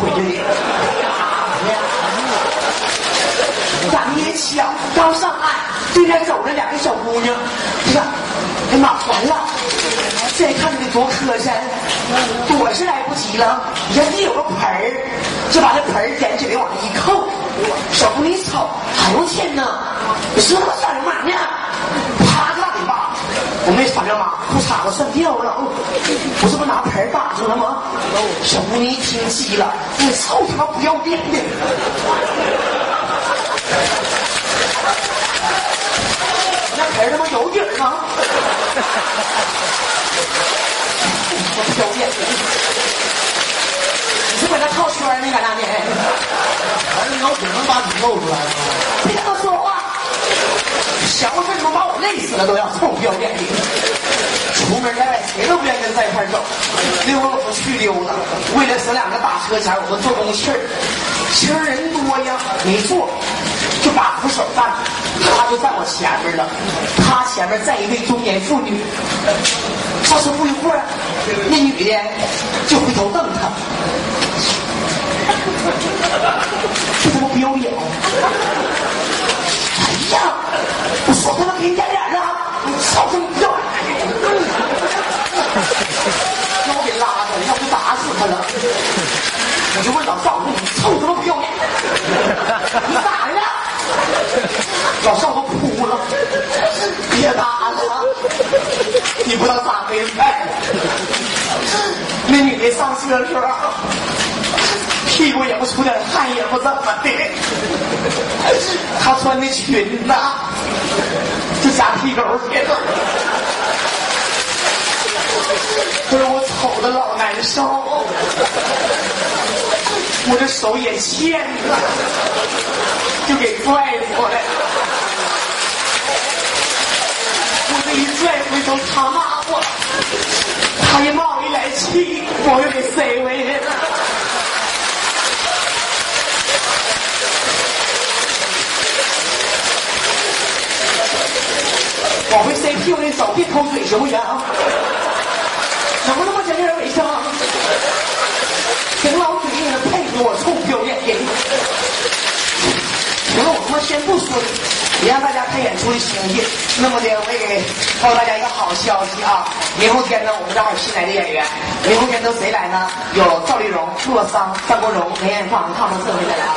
回去的。咱年小，刚上岸，对面走着两个小姑娘，哎呀，哎呀妈，完了！再看这个多磕碜，躲是来不及了，人家有个盆儿，就把那盆儿捡起来往上一扣。小姑娘一瞅，哎呦天哪，你说他妈耍流氓呢？我没耍流氓，裤衩子算掉了，我这不拿盆儿打上了吗？小姑娘一听急了，你臭他妈不要脸的！那盆儿他妈有底儿吗？我不要脸！你是搁那套圈呢，搁那呢？还是有只能把你露出来吗？小子他妈把我累死了都要，臭不要脸的！出门在外谁都不愿意跟在一块走，溜了不去溜了。为了省两个打车钱，我们坐公气儿，其实人多呀，没坐，就把扶手站，他就在我前面了，他前面站一位中年妇女。稍时不一会儿，那女的就回头瞪他，这他妈不要脸！呀，我说他妈给你点脸了，你操他妈不要脸！让我给拉着，要不打死他了。我就问老赵，我说你臭他妈不要脸，你咋的？老赵都哭了，别打了，你不知道咋回事。那女的上车的时候，屁股也不出点汗，也不怎么的。她穿的裙子就夹屁股去了。可是我瞅着老难受，我这手也欠了，就给拽过来。我这一拽回头，他骂我，他一骂我一来气，我又给塞回去了。往回塞屁股的手，别抠嘴行不行啊？能不能不讲点卫生？挺老嘴硬的配合我，臭不要脸的！行了，我他妈先不说了，也让大家看演出的兴趣。那么的，我也告诉大家一个好消息啊！明后天呢，我们这儿有新来的演员。明后天都谁来呢？有赵丽蓉、洛桑、张国荣、梅艳芳、他们四位来啊！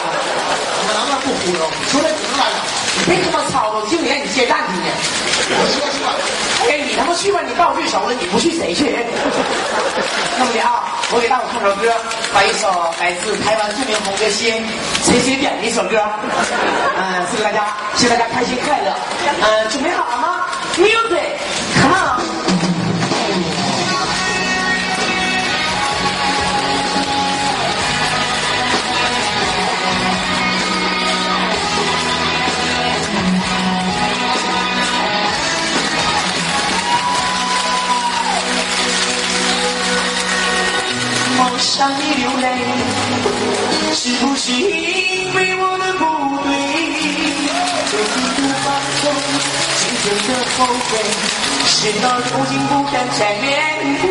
能不能不忽悠？你说这只能来了。你别他妈吵了，经理让你接站去呢。我说去吧。哎，你他妈去吧！你告诉最熟了，你不去谁去？那么的啊，我给大伙唱首歌，把一首来自台湾著名红歌星谁谁点的一首歌，嗯，祝大家，希望大家开心快乐。嗯，准备好了吗？Music 我向你流泪，是不是因为我的不对？这次的放纵，今天的后悔，事到如今不敢再面对。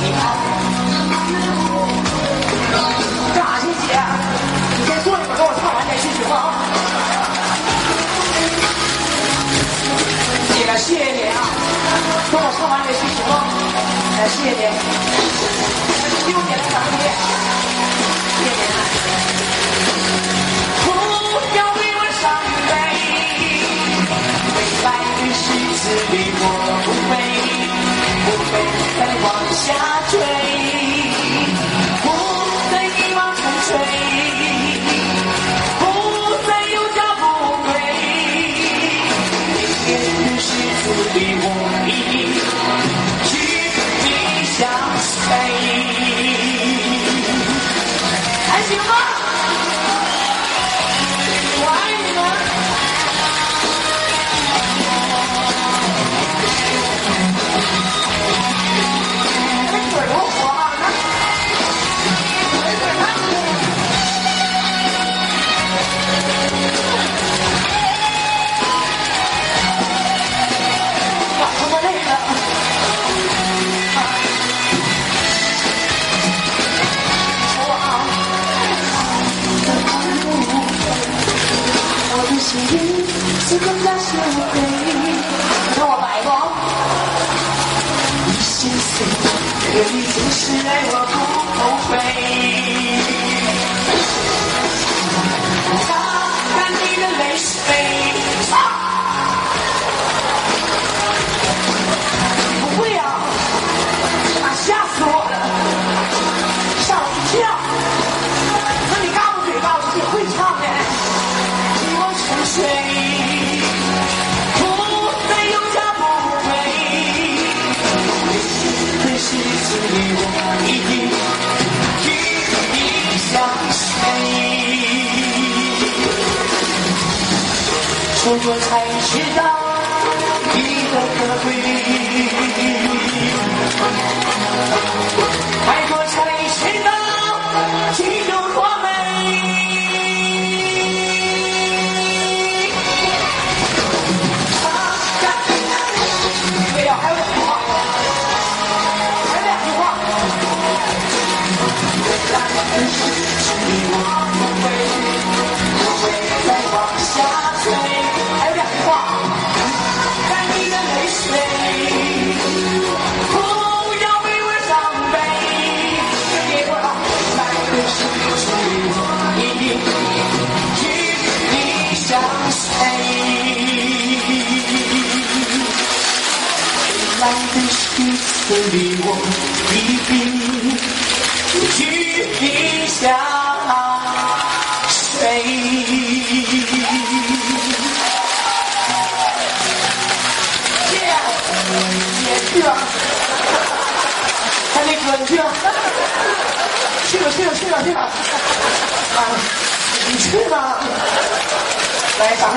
你看，干啥去姐？你先坐一会儿，等我唱完再去行吗？姐，谢谢你啊！等我唱完再去行吗？哎，谢谢你。我伤悲，未来的日子里我不会，不会再往下坠，是更加是无悔。你看我白不？你心碎，可你就是爱我不后悔。才知道你的可贵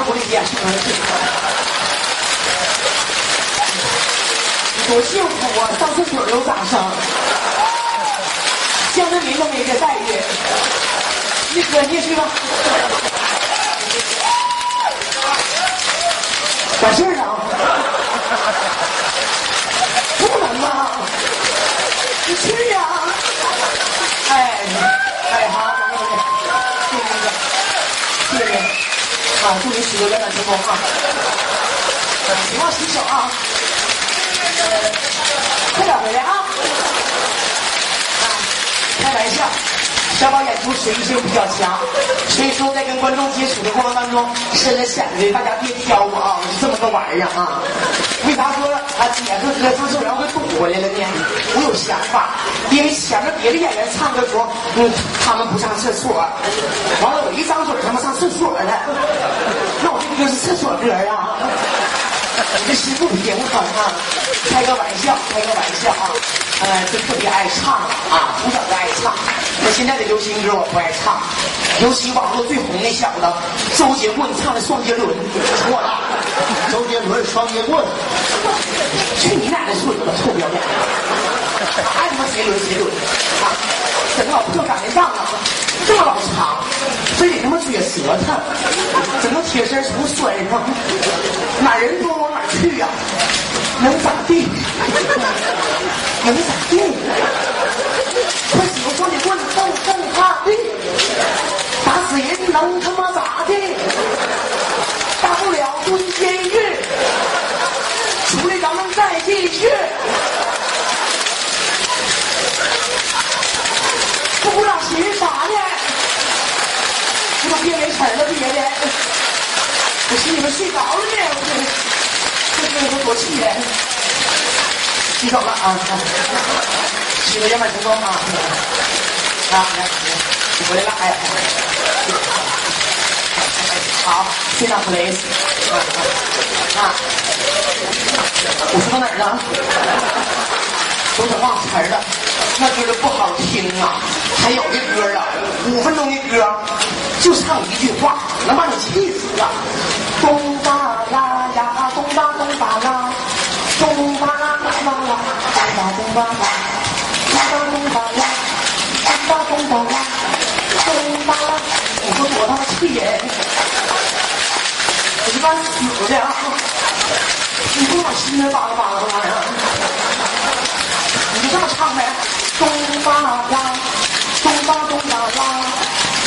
来，掌声鼓励一下，去了。多幸福啊！上厕所有掌声，江泽民都没这待遇。你哥，你去吧。完事儿了？不能啊！你去呀、哎，哎，好，掌声鼓励，谢谢谢谢，谢谢。啊，祝你取得圆满成功啊！别忘洗手啊！快点回来啊！啊，开玩笑，小宝演出随意性比较强，所以说在跟观众接触的过程当中，深了显的大家别挑我啊，我是这么个玩意儿啊。为啥说啊姐和哥唱首让我给堵回来了呢？我有想法，因为前面别的演员唱歌的时候，嗯，他们不上厕所，完了我一张嘴，他们上厕所了，那我这歌是厕所歌啊。你这心不平衡啊！开个玩笑，开个玩笑啊！呃，就特别爱唱啊，从小就爱唱。那现在的流行歌我不爱唱，尤其网络最红那小子周杰棍唱的《双杰伦》，错了，周杰伦双截棍，去你奶奶孙子吧，臭不要脸！爱他妈谁轮谁轮啊！整个老破赶得上啊，这么老长，非得他妈撅舌头，整个铁丝从拴上，哪人多往哪去呀、能咋地？能咋地？快使个双截棍揍揍他地，打死人能他妈咋地？大不了蹲监狱，出来咱们再继续。不鼓掌寻啥呢？这都憋没词儿了，憋的，我寻你们睡着了呢，我这这这我多气人！洗手了啊，洗个圆满成功啊！啊，来，你回来了，哎，好，非常 please，啊，我说到哪儿了？都是忘词儿了，那歌都不好听啊！还有的歌啊，五分钟的歌，就唱一句话，能把你气死啊！咚吧啦呀，咚吧咚吧啦，咚吧啦啦啦啦，咚吧？咚吧？啦，咚吧？咚吧？啦，咚吧？咚吧？啦，咚吧？啦，我说多他妈气人！我就干死的！你给我往心里扒拉扒拉干嘛呀？你就这么唱呗，咚吧？啦，咚吧？咚吧？啦，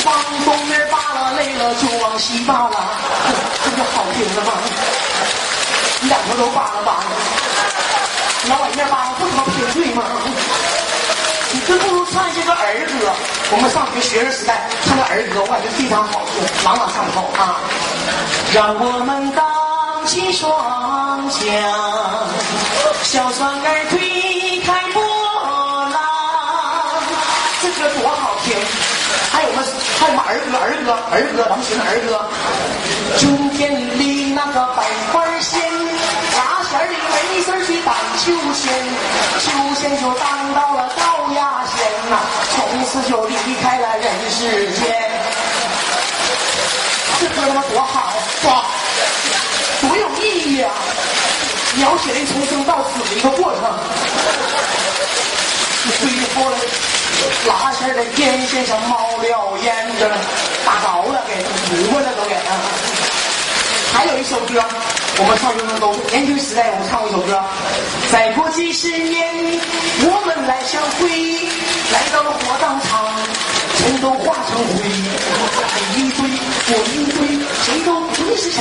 往东边扒拉累了就往西扒拉，这不好听了吗？么都扒拉扒拉。对吗？你真不如唱一些个儿歌。我们上学学生时代唱的儿歌，我感觉非常好听，朗朗上口啊。让我们荡起双桨，小船儿推开波浪，这歌多好听！还有吗？还有吗？儿歌，儿歌，儿歌，咱们学的儿歌。春天里那个百花鲜，拉线儿的没事去荡秋千，秋千就当到了高压线呐，从此就离开了人世间。这歌他妈多好，哇，多有意义啊！描写了一从生到死的一个过程。最后了，拉线儿的电线上冒了烟，这打着了，给糊过了都给。还有一首歌，我们上学生都年轻时代我们唱过一首歌，再过几十年，我们来相会，来到了火葬场，全都化成灰，你一堆我一堆，谁都不认识谁，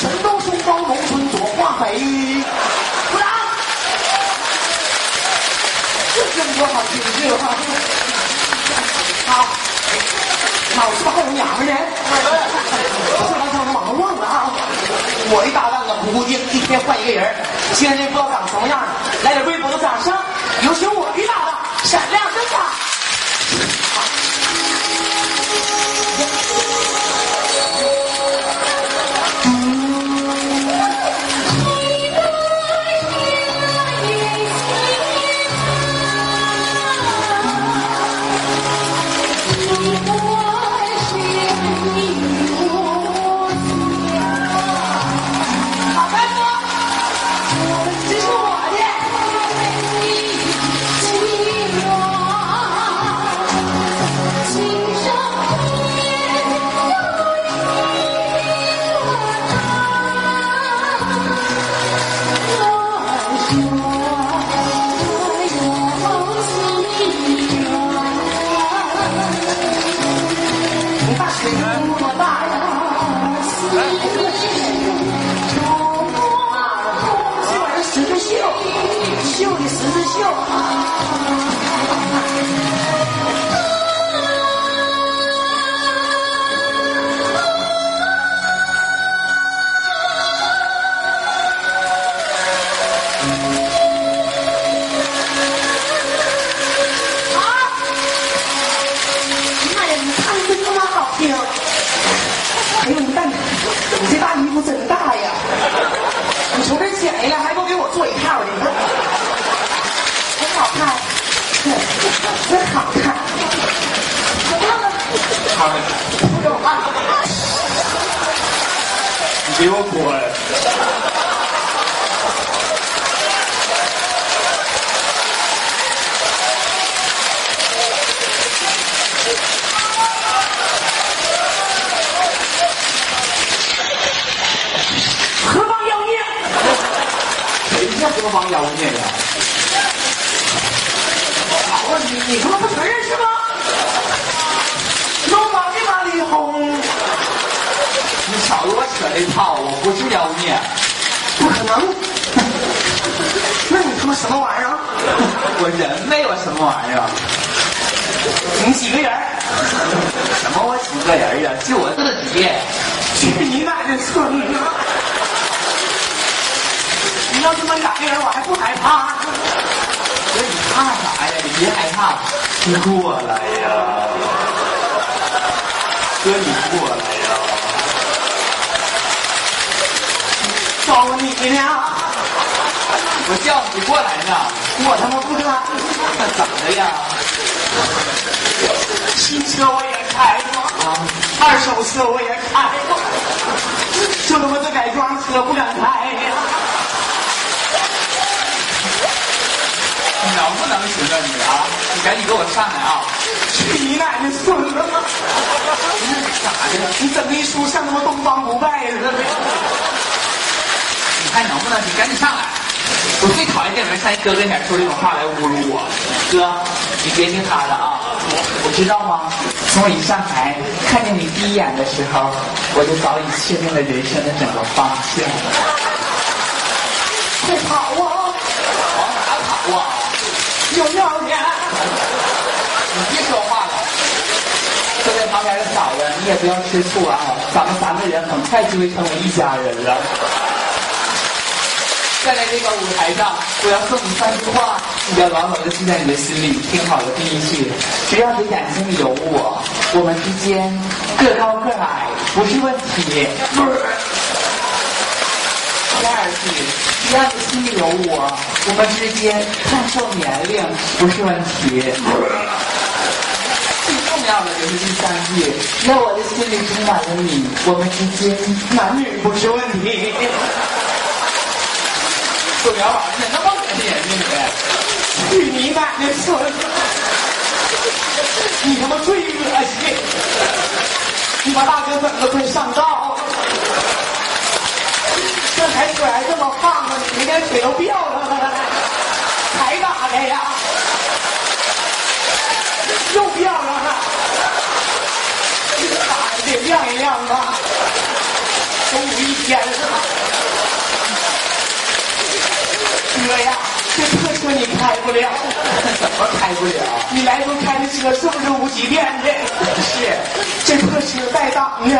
全都送到农村做化肥。鼓掌！这歌多好听，这个话。好，老子还有娘们呢。我的搭档啊不固定，一天换一个人。今天这不知道长什么样，来点微博的掌声，有请我的搭档闪亮这玩意儿十字绣，绣的十字绣。做一套的，很好看，真好看。好的，不给我看，你给我滚！何方妖孽？谁叫何方妖孽呀？你你他妈不承认是吗？龙王的马里红，你少给我扯这套，我不是妖孽，不可能。那你他妈什么玩意儿啊？我人没有什么玩意儿。你几个人？什么我几个人呀？就我自己。去 你奶奶村子！你要这么两个人，我还不害怕。哥，你怕啥呀？你别害怕，你过来呀！哥，你过来呀！找你呢，我叫你过来呢。我他妈不敢。那怎么的呀？新车我也开过，啊，二手车我也开过，就他妈这改装车不敢开呀。能不能行啊你啊？你赶紧给我上来啊！去你奶奶孙子！咋的？你整那 一出像他妈东方不败似的。你还能不能行？赶紧上来！我最讨厌这种人上一哥跟前说这种话来侮辱我。哥，你别听他的啊！我知道吗？从我一上台看见你第一眼的时候，我就早已确定了人生的整个方向。快跑？有尿呢！你别说话了。坐在旁边的嫂子，你也不要吃醋啊！咱们三个人很快就会成为一家人了。站在这个舞台上，我要送你三句话，你要牢牢的记在你的心里。听好了，第一句，只要你眼睛里有我，我们之间个高个矮不是问题。第二句，只要你心里有我，我们之间看错年龄不是问题。最重要的就是第三句，只要我的心里充满了你，我们之间男女不是问题。宋小宝，你他妈恶心眼睛你！去你奶奶孙！你他妈最恶心！你把大哥整的快上道！这才腿还这么胖呢，你连腿都掉了，还打的呀？又掉了，打的得晾一晾吧。中午一天了。哥呀，这破车你开不了，怎么开不了？你来回开的车是不是无极变的？是，这破车带档的。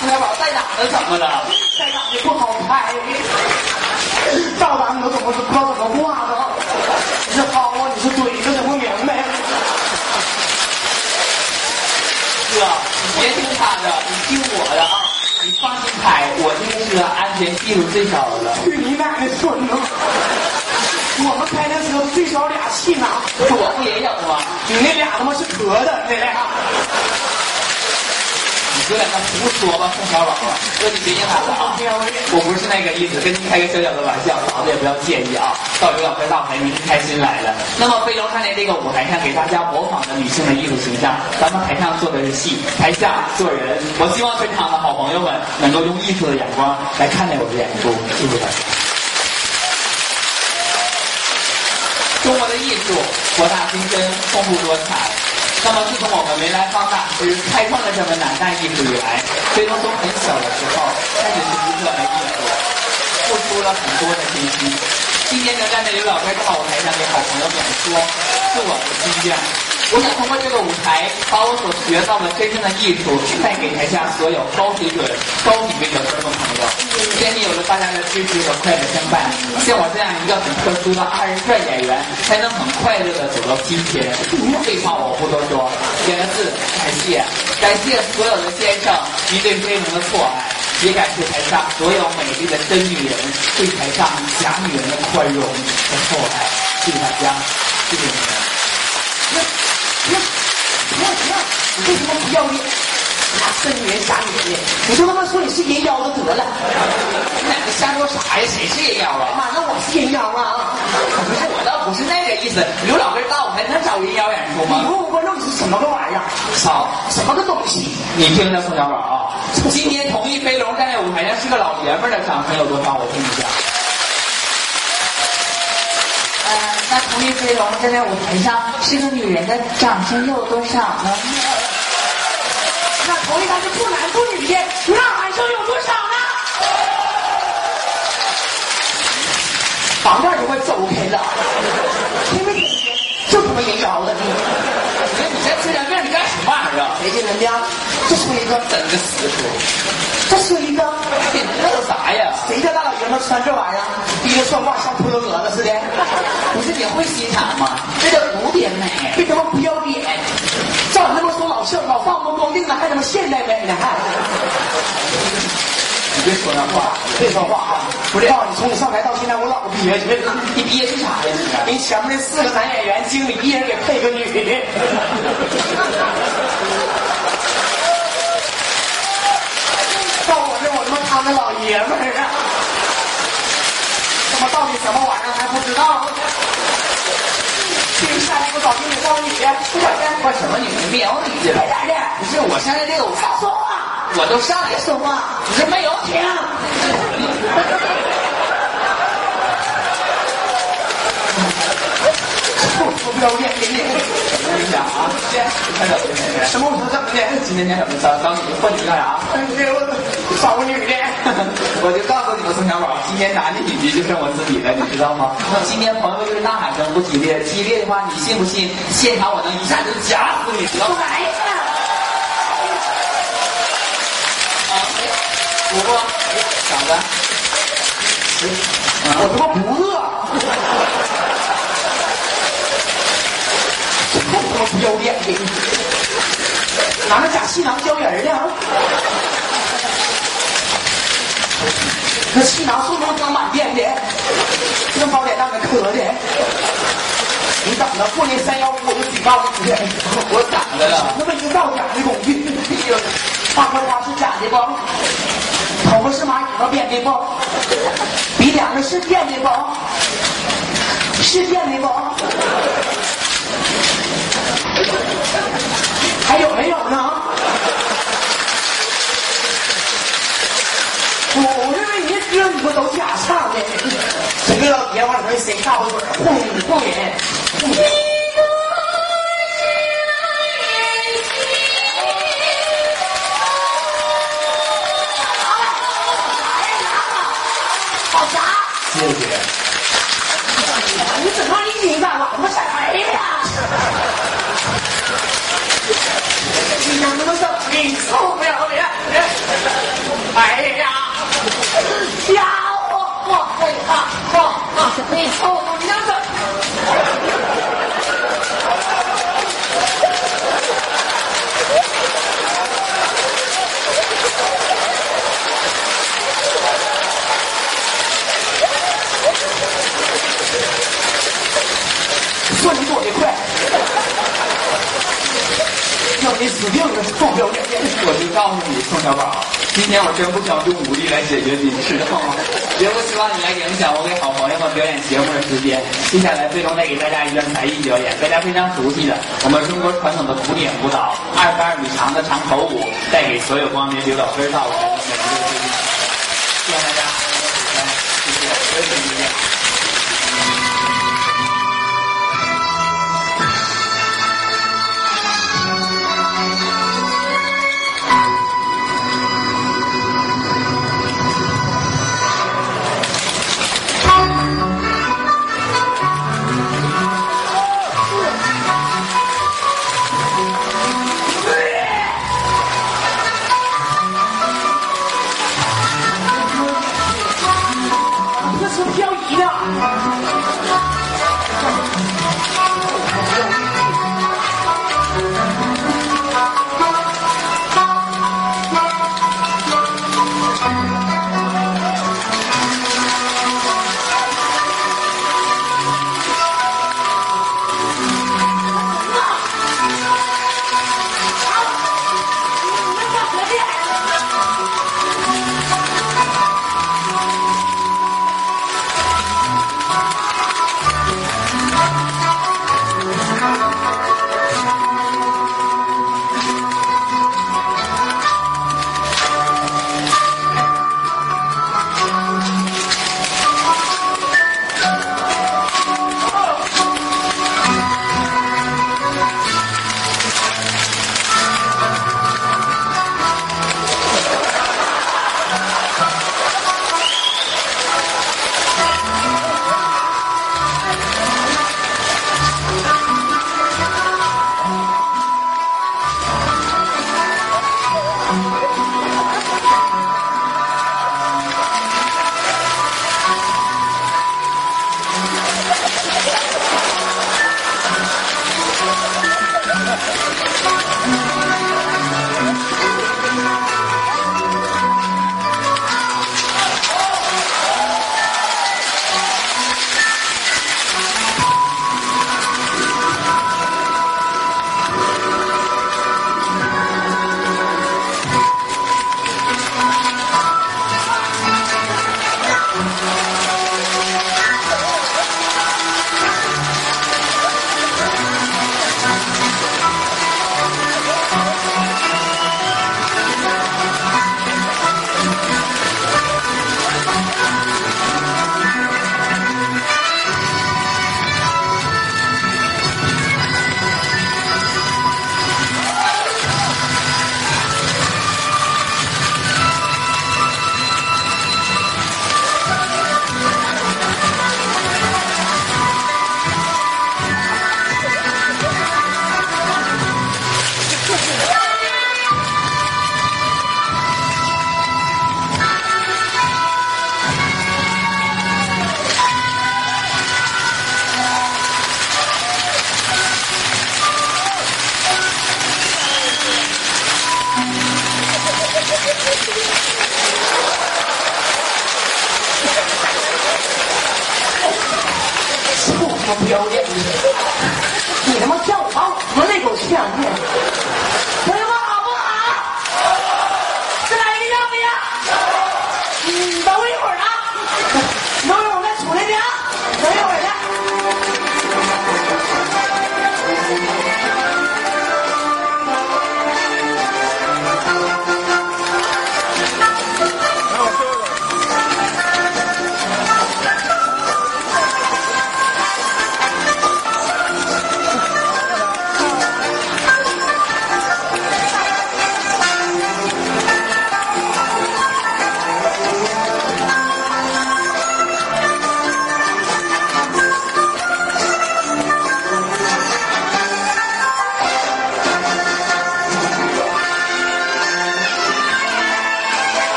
啊，宋小宝带档的怎么了？带档的不好开，照档都怎么不知道怎么挂的？你是薅啊？你是怼？这整不明白。哥，你别听他的，你听我的啊！你放心开，我这个车安全系数最小的。去你奶奶孙子！我们开的车最少俩气囊，我不也有吗？你那俩他妈是壳的，那俩。有点像胡说吧，宋小宝。哥，你别听他了啊！我不是那个意思，跟您开个小小的玩笑，嫂子也不要介意啊。到刘老师大牌，您开心来了。那么飞龙看见这个舞台上给大家模仿的女性的艺术形象，咱们台上做的是戏，台下做人。我希望全场的好朋友们能够用艺术的眼光来看待我的演出，谢谢大家。中国的艺术博大精深，丰富多彩。那么自从我们梅兰芳大师开创了这门南大艺术以来，飞龙从很小的时候开始学习这门艺术，付出了很多的心机。今天能站在刘老根大舞台上给好朋友们说，是我的心愿。我想通过这个舞台，把我所学到的真正的艺术带给台下所有高水准、高品位的观众朋友。今天有了大家的支持和快乐相伴，像我这样一个很特殊的二人转演员，才能很快乐的走到今天。废话我不多说，两个字：感谢。感谢所有的先生您对飞龙的错爱，也感谢台上所有美丽的真女人对台上假女人的宽容和厚爱。谢谢大家，谢谢你们。不要不要！你为什么不要脸？那真女人假女人的，你就他妈说你是人妖就得了。你俩这瞎说啥呀？谁是人妖啊？妈，那我是人妖啊！不是，我倒不是那个意思。刘老根大舞台能找人妖演出吗？你问问观众你是什么个玩意儿？操！什么个东西？你听着，宋小宝啊，今天同意飞龙站在舞台上是个老爷们的掌声有多少？我听一下。呃，那同意飞龙站在舞台上是个女人的掌声又有多少呢？那同意他是不男不女的，呐喊声有多少呢？旁边就快走开了，听没听见？就他妈人妖的命！这精神病，你干什么玩意儿啊？谁精神病？这是一个，整个死出！这说一个，你这有啥呀？谁家大老爷们穿这玩意儿，提着算卦像秃头蛾子似的？不是你会欣赏吗？这叫古典美。别他妈不要脸！照你那么说老像老放光光腚了，还他妈现代美呢？还？你别说那话，别说话啊！不是，告诉你，从你上台到现在，我老憋屈了。你憋屈啥呀你？你前面那四个男演员经理，一人给配个女的。到我这，我他妈当个老爷们儿啊！他妈到底什么玩意儿还不知道？去下去，我找经理找女的，快点我什么女的？没有女的。快点的！不是我现在这个舞台，说话，我都上来说话，不是没有停！我不要脸的你！我跟你讲啊，快点，什么我说怎么的？今天天怎么找找你混你干啥？哎，我找个女的。我就告诉你们，宋小宝，今天男的女的就剩我自己了，你知道吗？今天朋友就是呐喊声不激烈，激烈的话，你信不信？现场我能一下就夹死你，知道吗？来呀！啊，不过，嫂子，我他妈不饿。这他妈拿那假气囊浇人呢？那气囊是不是装满电的？这包脸让人磕的。你等着，过年三幺五我就举报你去。我咋的了？那么一个造假的工具，哎呀，花花花是假的不？头发是蚂蚁子编的不？鼻梁子是垫的不？是垫的不？还有没有呢？我我这你们都假唱的，这个老爷往里头塞大火嘴，哄哄人，哄人。好啥？谢谢。我啊！你臭不娘的！说你躲得快，要你死定了，臭不要脸！我就告诉你，宋小宝，今天我真不想用武力来解决你，知道吗？绝不希望你来影响我给好朋友们表演节目的时间。接下来，最终再给大家一段才艺表演，大家非常熟悉的我们中国传统的古典舞蹈，二十二米长的长头舞，带给所有光临刘老根儿道的每一个观众。希望大家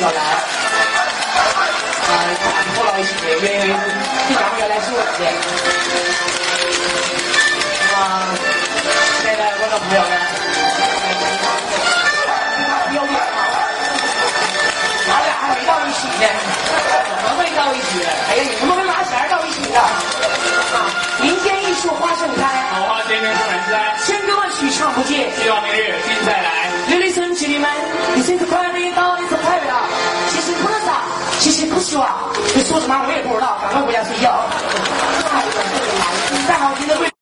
小兰，啊，他是后到一起的，因为这两个原来是我的。啊，现在观众朋友们，不要脸啊！咱俩还没到一起呢，怎么会到一起？哎呀，你他妈跟拿钱到一起的啊！民间祝花盛开，桃花鲜明自然栽，千歌万曲唱不尽，希望明日君再来。刘立村姐妹们，你现在快乐到底怎么快乐？其实不乐的，其实不爽，你说什么我也不知道，赶快回家睡觉。再好听的贵。